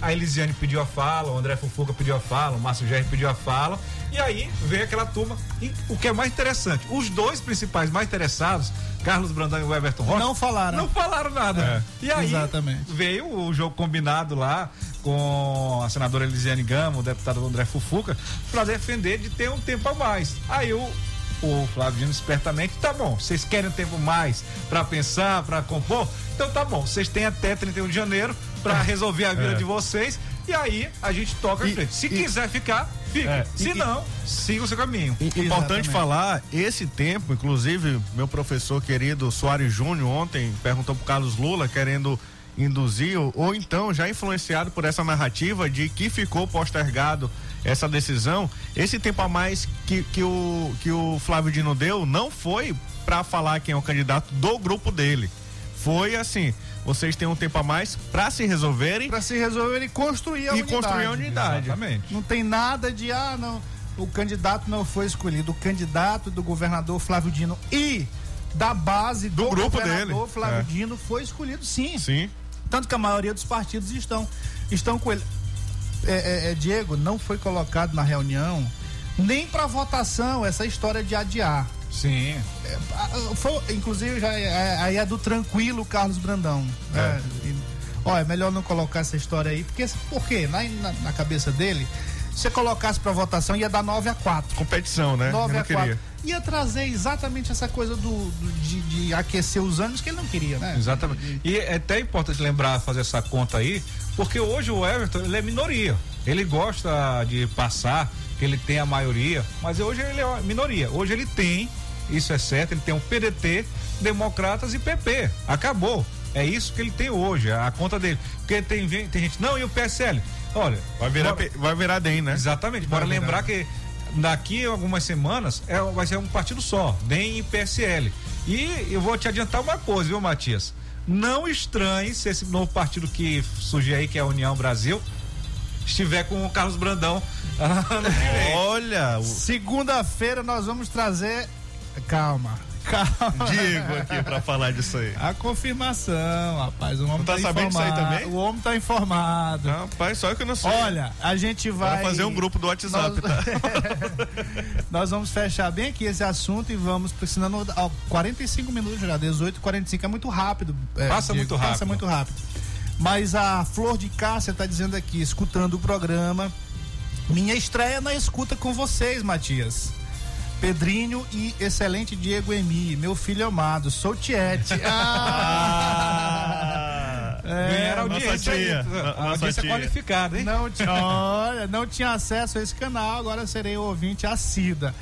a Elisiane pediu a fala, o André Fufuca pediu a fala, o Márcio Gerri pediu a fala. E aí veio aquela turma. E o que é mais interessante, os dois principais mais interessados, Carlos Brandão e o Everton Rocha, Não falaram. não falaram nada. E aí Exatamente. veio o jogo combinado lá com a senadora Elisiane Gama, o deputado André Fufuca, para defender de ter um tempo a mais. Aí o o Flávio Dino espertamente, tá bom, vocês querem um tempo mais para pensar, para compor? Então tá bom, vocês têm até 31 de janeiro para resolver a vida É. de vocês e aí a gente toca em E- frente. Se e- quiser ficar, fica. É. Se E- não, siga o seu caminho. I- Importante Exatamente. falar, esse tempo, inclusive, meu professor querido Soares Júnior ontem perguntou pro Carlos Lula querendo induzir ou, ou então já influenciado por essa narrativa de que ficou postergado essa decisão, esse tempo a mais que, que, o, que o Flávio Dino deu não foi para falar quem é o candidato do grupo dele. Foi assim, vocês têm um tempo a mais para se resolverem Pra se resolver e construir a e unidade. construir a unidade. Exatamente. Não tem nada de, ah, não, o candidato não foi escolhido. O candidato do governador Flávio Dino e da base do, Do grupo governador dele. Flávio É. Dino foi escolhido sim. Sim. Tanto que a maioria dos partidos estão, estão com ele. É, é, é, Diego, não foi colocado na reunião nem para votação essa história de adiar. Sim. Ah, Foi, inclusive, já é, aí é do tranquilo Carlos Brandão. né? E, Ó, é melhor não colocar essa história aí, porque por quê? Na, na, na cabeça dele, se você colocasse para votação, ia dar 9 a 4 Competição, né? 9 Eu a não queria. 4 Ia trazer exatamente essa coisa do, do- de, de aquecer os ânimos que ele não queria, né? Exatamente. E é até importante lembrar, fazer essa conta aí, porque hoje o Everton ele é minoria. Ele gosta de passar, que ele tem a maioria, mas hoje ele é minoria. Hoje ele tem, isso é certo, ele tem um PDT, Democratas e PP. Acabou. É isso que ele tem hoje, a conta dele. Porque tem, tem gente, não, e o PSL? Olha, Vai virar, bora- vai virar DEM, né? Exatamente. Bora lembrar que daqui a algumas semanas é, vai ser um partido só, DEM e PSL. E eu vou te adiantar uma coisa, viu, Matias? Não estranhe se esse novo partido que surgir aí, que é a União Brasil, estiver com o Carlos Brandão. Olha, o- Segunda-feira nós vamos trazer. Calma. Calma. Diego aqui pra falar disso aí. A confirmação, rapaz. O homem tá tá, sabendo disso aí informado. também? O homem tá informado. Rapaz, só que eu não sei. Olha, a gente vai. Vai fazer um grupo do WhatsApp, Nós- tá? Nós vamos fechar bem aqui esse assunto e vamos precisando. Ó, 45 minutos já, 18 45 é muito rápido. é, Passa muito Passa rápido. muito rápido. Mas a Flor de Cássia tá dizendo aqui, escutando o programa. Minha estreia na escuta com vocês, Matias. Pedrinho e excelente Diego Emi, meu filho amado, sou Tiete. Ah! Ganharam nossa audiência. aí. tia, A audiência tia. qualificada, hein? Não tinha, olha, não tinha acesso a esse canal, agora serei ouvinte assídua.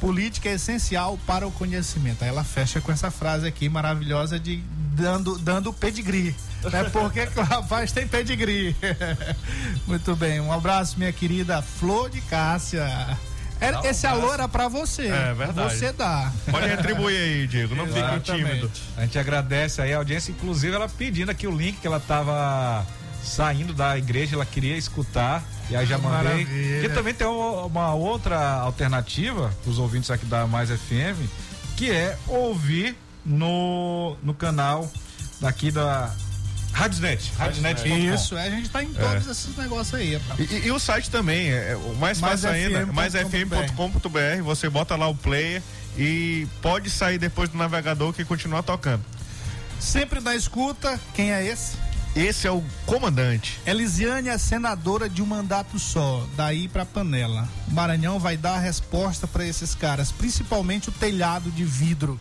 Política é essencial para o conhecimento. Aí ela fecha com essa frase aqui maravilhosa de dando, dando pedigree. Né? Porque que o rapaz tem pedigree. Muito bem, um abraço, minha querida Flor de Cássia. Era- esse alô era pra você. É verdade. Você dá. Pode retribuir aí, Diego. Não fique tímido. A gente agradece aí a audiência, inclusive ela pedindo aqui o link que ela tava saindo da igreja, ela queria escutar. E aí já mandei. Maravilha. E também tem uma, uma outra alternativa para os ouvintes aqui da Mais FM, que é ouvir no, no canal daqui da Radiosnet. Radiosnet.com. Isso, é, a gente tá em todos esses negócios aí. E, e- e o site também, é, é o mais Mais fácil ainda, FM.com.br. maisfm.com.br, você bota lá o player e pode sair depois do navegador que continua tocando. Sempre na escuta, quem é esse? Esse é o comandante. Elisiane é senadora de um mandato só, daí pra panela. O Maranhão vai dar a resposta pra esses caras, principalmente o telhado de vidro.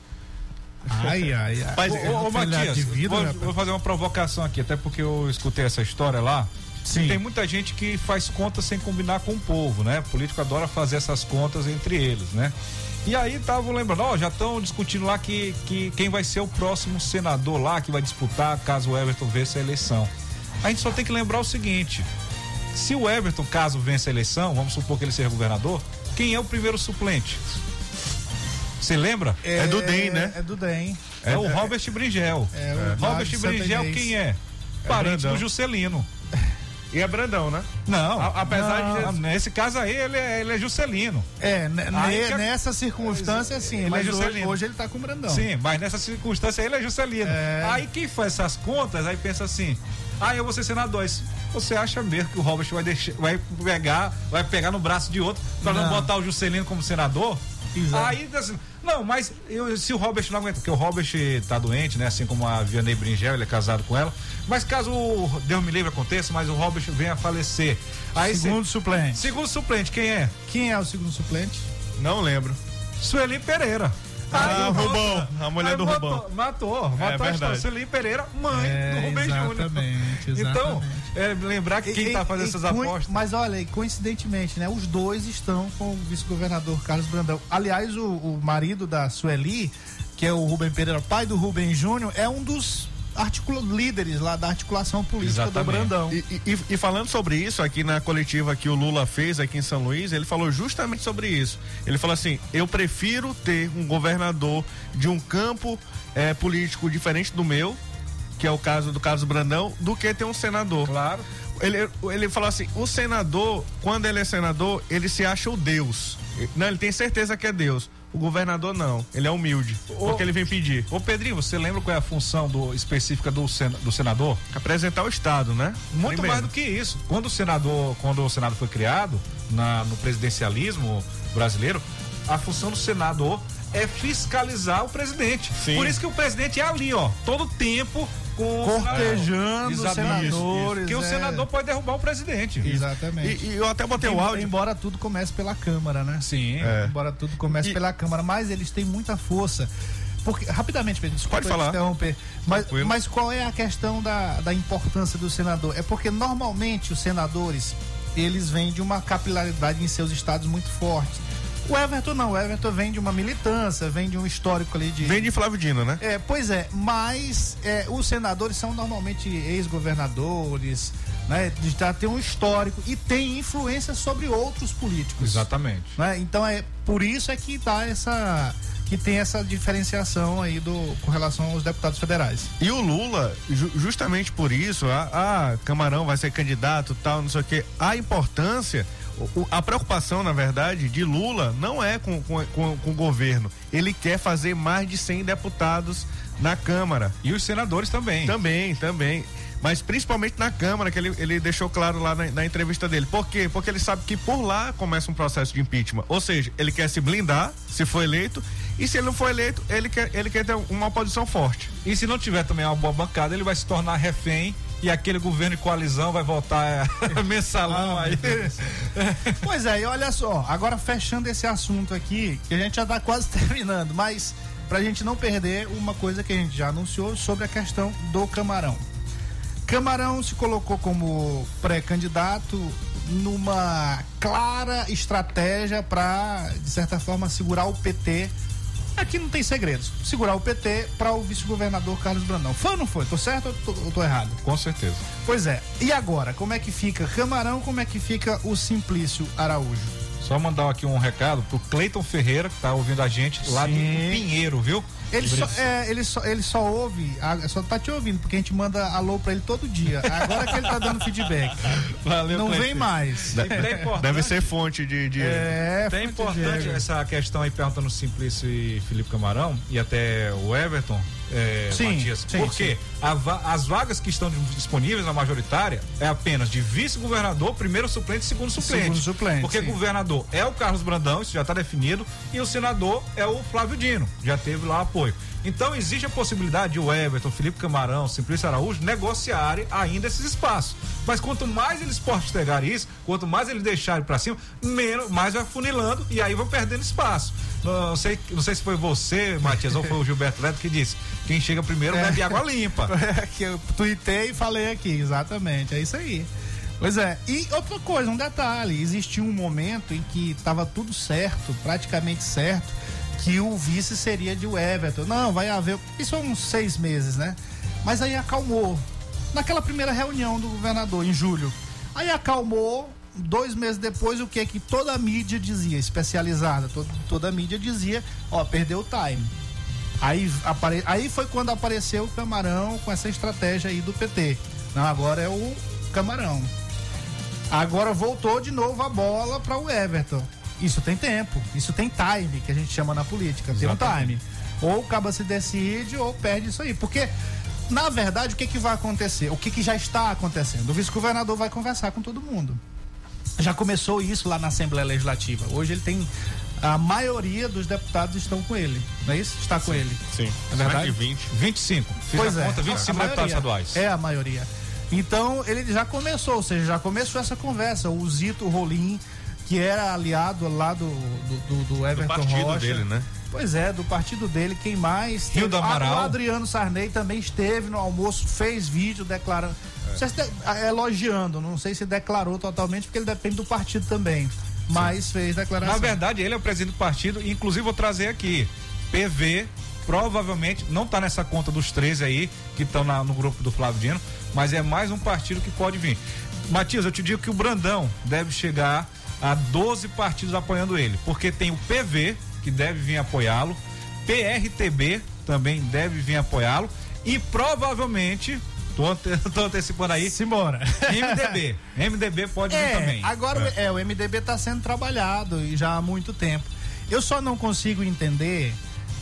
Ai, ai, ai. Mas, Ô, ô, Matias, vidro, vou, vou fazer uma provocação aqui, até porque eu escutei essa história lá. Sim. Tem muita gente que faz contas sem combinar com o povo, né? O político adora fazer essas contas entre eles, né? E aí estavam lembrando, ó, já estão discutindo lá que, que quem vai ser o próximo senador lá que vai disputar caso o Everton vença a eleição. A gente só tem que lembrar o seguinte: se o Everton, caso vença a eleição, vamos supor que ele seja governador, quem é o primeiro suplente? Você lembra? É do DEM, né? É do DEM. É, o Robert Bringel. É, o lá Robert de Bringel, quem é? Parente Brandão. do Juscelino. E é Brandão, né? Não. A- apesar de- não, Nesse caso aí, ele é, ele é Juscelino. É, Aí que- nessa circunstância, sim. Ele é mas hoje, Juscelino. hoje ele tá com o Brandão. Sim, mas nessa circunstância ele é Juscelino. É. Aí quem faz essas contas, aí pensa assim: ah, eu vou ser senador. Você acha mesmo que o Robert vai, deixar, vai pegar, vai pegar no braço de outro pra não, Não. botar o Juscelino como senador? Exato. Aí, assim, não, mas eu- se o Robert não aguenta, porque o Robert tá doente, né? Assim como a Vianney Bringel, ele é casado com ela. Mas caso o Deus me livre aconteça, mas o Robert venha a falecer. Aí Segundo suplente. segundo suplente, quem é? Quem é o segundo suplente? Não lembro. Sueli Pereira. Ah, Aí, Rubão, a mulher aí do matou, Rubão. Matou, matou a verdade. história. Sueli Pereira, mãe do Rubem Júnior. exatamente, Então. É, lembrar que quem E- tá e- fazendo e essas coi- apostas. Mas olha, e coincidentemente, né? Os dois estão com o vice-governador Carlos Brandão. Aliás, o, o marido da Sueli, que é o Rubem Pereira, pai do Rubem Júnior, é um dos articula- líderes lá da articulação política Exatamente. do Brandão. E, e- e falando sobre isso, aqui na coletiva que o Lula fez aqui em São Luís, ele falou justamente sobre isso. Ele falou assim: eu prefiro ter um governador de um campo eh, político diferente do meu, que é o caso do Carlos Brandão, do que ter um senador. Claro. Ele, ele falou assim: o senador, quando ele é senador, ele se acha o Deus. Não, ele tem certeza que é Deus. O governador não, ele é humilde, porque ele vem pedir. Ô Pedrinho, você lembra qual é a função do, específica do, sen- do senador? Apresentar o Estado, né? Muito mais do que isso. Quando o senador, quando o Senado foi criado na- no presidencialismo brasileiro, a função do senador é fiscalizar o presidente. Sim. Por isso que o presidente é ali, ó, todo tempo Cortejando os Exatamente. senadores. Porque o é. senador pode derrubar o presidente. Exatamente. E, e eu até botei o áudio. Embora tudo comece pela Câmara, né? Sim. É. Embora tudo comece E- pela Câmara, mas eles têm muita força. Porque, rapidamente, Pedro, desculpa Pode falar. interromper. Mas, Tranquilo. mas qual é a questão da, da importância do senador? É porque normalmente os senadores eles vêm de uma capilaridade em seus estados muito forte. O Everton não, o Everton vem de uma militância, vem de um histórico ali de. Vem de Flávio Dino, né? É, pois é, mas é, os senadores são normalmente ex-governadores, né? Já tem um histórico e tem influência sobre outros políticos Exatamente. né? Então é por isso é que dá essa que tem essa diferenciação aí do com relação aos deputados federais. E o Lula, ju- justamente por isso, ah, ah, Camarão vai ser candidato, tal, não sei o quê. A importância, a preocupação, na verdade, de Lula não é com, com, com- o governo. Ele quer fazer mais de 100 deputados na Câmara. E os senadores também. Também, também. Mas principalmente na Câmara, que ele, ele deixou claro lá na, na entrevista dele. Por quê? Porque ele sabe que por lá começa um processo de impeachment. Ou seja, ele quer se blindar, se for eleito, e se ele não for eleito, ele quer, ele quer ter uma oposição forte. E se não tiver também uma boa bancada, ele vai se tornar refém e aquele governo de coalizão vai voltar a mensalão Ah, aí. Pois é, e olha só, agora fechando esse assunto aqui, que a gente já tá quase terminando, mas pra gente não perder uma coisa que a gente já anunciou sobre a questão do Camarão. Camarão se colocou como pré-candidato numa clara estratégia para, de certa forma, segurar o PT. Aqui não tem segredos. Segurar o PT para o vice-governador Carlos Brandão. Foi ou não foi? Tô certo ou tô, ou tô errado? Com certeza. Pois é. E agora, como é que fica Camarão, como é que fica o Simplício Araújo? Só mandar aqui um recado pro Cleiton Ferreira, que tá ouvindo a gente lá de Sim. Pinheiro, viu? Ele só, é, ele, só, ele só ouve, só tá te ouvindo, porque a gente manda alô pra ele todo dia. Agora que ele tá dando feedback. Valeu, não Cleiton. vem mais. É importante. Deve ser fonte de. de- É, É importante de- essa questão aí perguntando Simplício e Felipe Camarão e até o Everton, é, Sim, Matias. sim, porque va- as vagas que estão disponíveis na majoritária é apenas de vice-governador, primeiro suplente e segundo suplente. Segundo suplente, Porque sim. governador é o Carlos Brandão, isso já está definido, e o senador é o Flávio Dino, já teve lá apoio. Então existe a possibilidade de o Everton, Felipe Camarão, Simplício Araújo negociarem ainda esses espaços. Mas quanto mais eles postergarem isso, quanto mais eles deixarem para cima, menos, mais vai funilando e aí vão perdendo espaço. Não sei, não sei se foi você, Matias, ou foi o Gilberto Neto que disse: quem chega primeiro É. bebe água limpa. É, que eu tuitei e falei aqui, exatamente, é isso aí. Pois é, e outra coisa, um detalhe, existiu um momento em que estava tudo certo, praticamente certo, que o vice seria de Everton. Não, vai haver, isso há uns seis meses, né? Mas aí acalmou. Naquela primeira reunião do governador, em julho. Aí acalmou, dois meses depois, o que que toda a mídia dizia, especializada, toda a mídia dizia, ó, perdeu o time. Aí, apare... aí foi quando apareceu o Camarão com essa estratégia aí do PT. Não, agora é o Camarão. Agora voltou de novo a bola para o Everton. Isso tem tempo, isso tem time, que a gente chama na política. Tem um time. Ou acaba se decide ou perde isso aí. Porque, na verdade, o que, que vai acontecer? O que, que já está acontecendo? O vice-governador vai conversar com todo mundo. Já começou isso lá na Assembleia Legislativa. Hoje ele tem. A maioria dos deputados estão com ele. Não é isso? Está com ele. Sim. É verdade? Mais de 20. 25. Fiz Pois a é. conta, 25 a deputados maioria. estaduais. É a maioria. Então ele já começou, ou seja, já começou essa conversa. O Zito Rolim, que era aliado lá do, do, do- do Do Everton partido Rocha. dele, né? Pois é, do partido dele, quem mais? Rio do Ah, Amaral. O Adriano Sarney também esteve no almoço, fez vídeo declarando. Sei se elogiando, não sei se declarou totalmente, porque ele depende do partido também. Mas fez declaração. Na verdade, ele é o presidente do partido, e inclusive vou trazer aqui. PV provavelmente não está nessa conta dos 13 aí que estão no grupo do Flávio Dino, mas é mais um partido que pode vir. Matias, eu te digo que o Brandão deve chegar a 12 partidos apoiando ele, porque tem o PV, que deve vir apoiá-lo, PRTB também deve vir apoiá-lo, e provavelmente, tô, tô antecipando aí, Simbora. MDB. MDB pode vir É, também. agora é. o MDB está sendo trabalhado e já há muito tempo. Eu só não consigo entender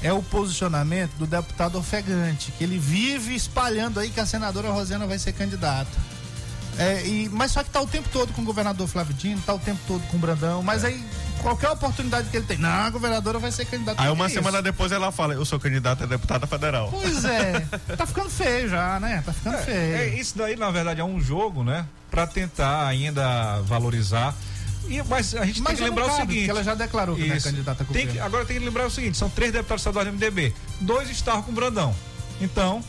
é o posicionamento do deputado ofegante, que ele vive espalhando aí que a senadora Rosena vai ser candidata. É, e, mas só que tá o tempo todo com o governador Flávio Dino, tá o tempo todo com o Brandão, mas É. aí qualquer oportunidade que ele tem, não, a governadora vai ser candidata. Aí uma isso? semana depois ela fala, eu sou candidata a deputada federal. Pois é, tá ficando feio já, né? Tá ficando feio. É, isso daí, na verdade, é um jogo, né? Pra tentar ainda valorizar. E, mas a gente Mas tem que lembrar o cabe, seguinte. porque ela já declarou que não é Isso. candidata a Tem que- governo. Agora tem que lembrar o seguinte: são três deputados estaduais do MDB. Dois estavam com o Brandão. Então,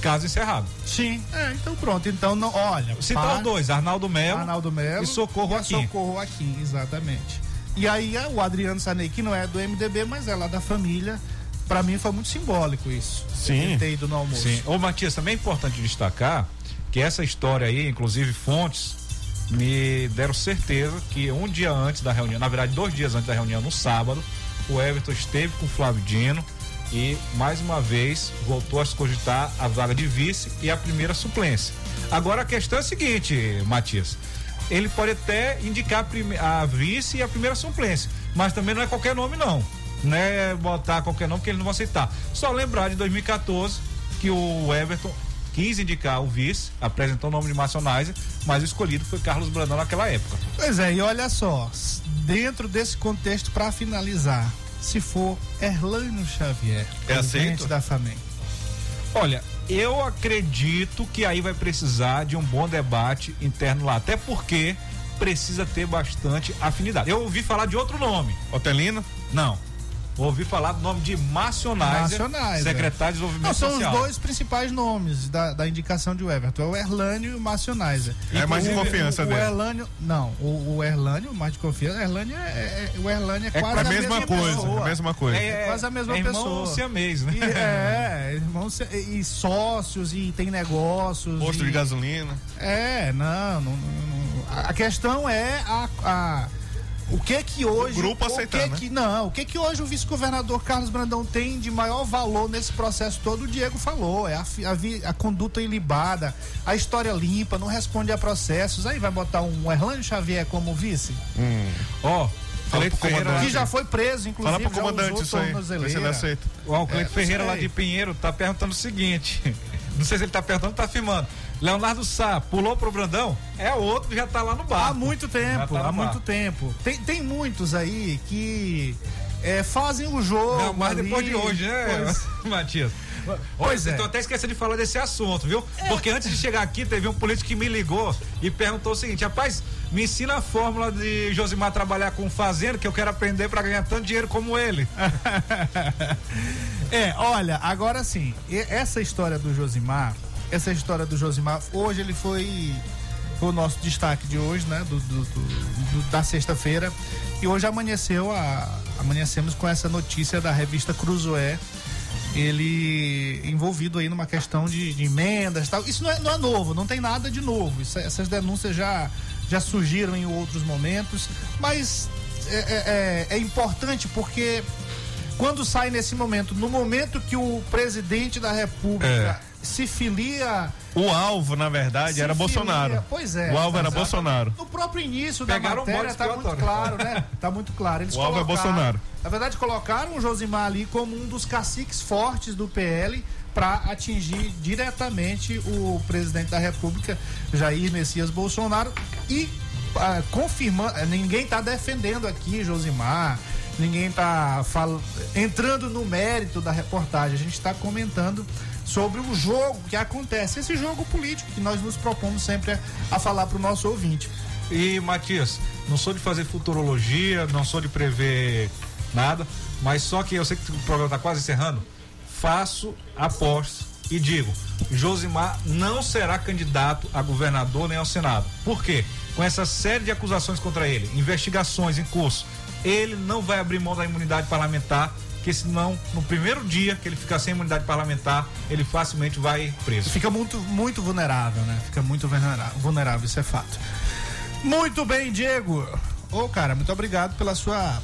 caso encerrado. Sim, é, então pronto. Então, não, olha. Citar para- os dois, Arnaldo Melo. Arnaldo Melo e Socorro a Aquim. Socorro Aquim, exatamente. E aí é o Adriano Sanei, que não é do MDB, mas é lá da família. Pra mim foi muito simbólico isso. Sim. Ter ido no almoço. Sim. Ô, Matias, também é importante destacar que essa história aí, inclusive fontes, me deram certeza que um dia antes da reunião, na verdade, dois dias antes da reunião, no sábado, o Everton esteve com o Flávio Dino e, mais uma vez, voltou a se cogitar a vaga de vice e a primeira suplência. Agora a questão é a seguinte, Matias. ele pode até indicar a, a vice e a primeira suplência, mas também não é qualquer nome não, né? Botar qualquer nome que ele não vai aceitar. Só lembrar de 2014 que o Everton quis indicar o vice, apresentou o nome de Macionaiser, mas o escolhido foi Carlos Brandão naquela época. Pois é, e olha só, dentro desse contexto, para finalizar, se for Erlânio Xavier, É presidente aceito? da FAMEM, Olha, eu acredito que aí vai precisar de um bom debate interno lá, até porque precisa ter bastante afinidade. Eu ouvi falar de outro nome. Otelino? Não. Ouvi falar do nome de Nacionais, secretário de Desenvolvimento Não, são Social. os dois principais nomes da, da indicação de Everton, é o Erlânio e o Macionaiser. É mais de confiança o, o dele. Erlânio, não, o, o Erlânio, mais de confiança, Erlânio é, é- é- o Erlânio é, É quase É a mesma coisa, pessoa. a mesma coisa. É quase a mesma é irmão pessoa. siamês, né? E, é, irmãos e, e sócios e tem negócios. Posto e- de gasolina. É, não, não, não- não- a questão é a, a- o que que hoje O grupo o aceitar, que né? que não, o que que hoje o vice-governador Carlos Brandão tem de maior valor nesse processo todo, o Diego falou, é a, a a conduta ilibada, a história limpa, não responde a processos, aí vai botar um Erlânio Xavier como vice, Ó, Cleito pro Ferreira, comandante. que já foi preso, inclusive, Fala pro comandante isso aí. Vê se ele aceita. o Cleito É, Ferreira lá de Pinheiro tá perguntando o seguinte. Não sei se ele tá perguntando ou tá afirmando. Leonardo Sá pulou pro Brandão? É outro que já tá lá no bar. Há muito Já tempo, tá há muito bar. tempo. Tem, tem muitos aí que é, fazem o jogo. Não, mas ali. depois de hoje, né, Pois- Matias? Pois Pois é. é. Tô até esquecendo de falar desse assunto, viu? Porque antes de chegar aqui, teve um político que me ligou e perguntou o seguinte: rapaz, me ensina a fórmula de Josimar trabalhar com fazenda, que eu quero aprender para ganhar tanto dinheiro como ele. É, olha, agora sim, essa história do Josimar, essa história do Josimar, hoje ele foi, foi o nosso destaque de hoje, né? Do, do- do- da sexta-feira. E hoje amanheceu, a, amanhecemos com essa notícia da revista Cruzoé. Ele envolvido aí numa questão de, de emendas tal. Isso não é, não é novo, não tem nada de novo. Isso- essas denúncias já, já surgiram em outros momentos, mas é- é- é- é importante porque quando sai nesse momento, no momento que o presidente da República se filia. O alvo, na verdade, era filia- Bolsonaro. Pois é. O alvo era exatamente. Bolsonaro. No próprio início Pegaram da matéria bode tá muito claro, né? Tá muito claro. Eles O alvo é colocaram- Bolsonaro. Na verdade, colocaram o Josimar ali como um dos caciques fortes do PL para atingir diretamente o presidente da República, Jair Messias Bolsonaro, e ah, confirmando, ninguém está defendendo aqui Josimar, ninguém está entrando no mérito da reportagem, a gente está comentando sobre o jogo que acontece, esse jogo político que nós nos propomos sempre a, falar para o nosso ouvinte. E, Matias, não sou de fazer futurologia, não sou de prever nada, mas só que eu sei que o programa está quase encerrando. Faço apostas e digo: Josimar não será candidato a governador nem ao Senado. Por quê? Com essa série de acusações contra ele, investigações em curso, ele não vai abrir mão da imunidade parlamentar, porque senão, no primeiro dia que ele ficar sem imunidade parlamentar, ele facilmente vai preso. Fica muito, muito vulnerável, né? Fica muito vulnerável, isso é fato. Muito bem, Diego. Ô, cara, muito obrigado pela sua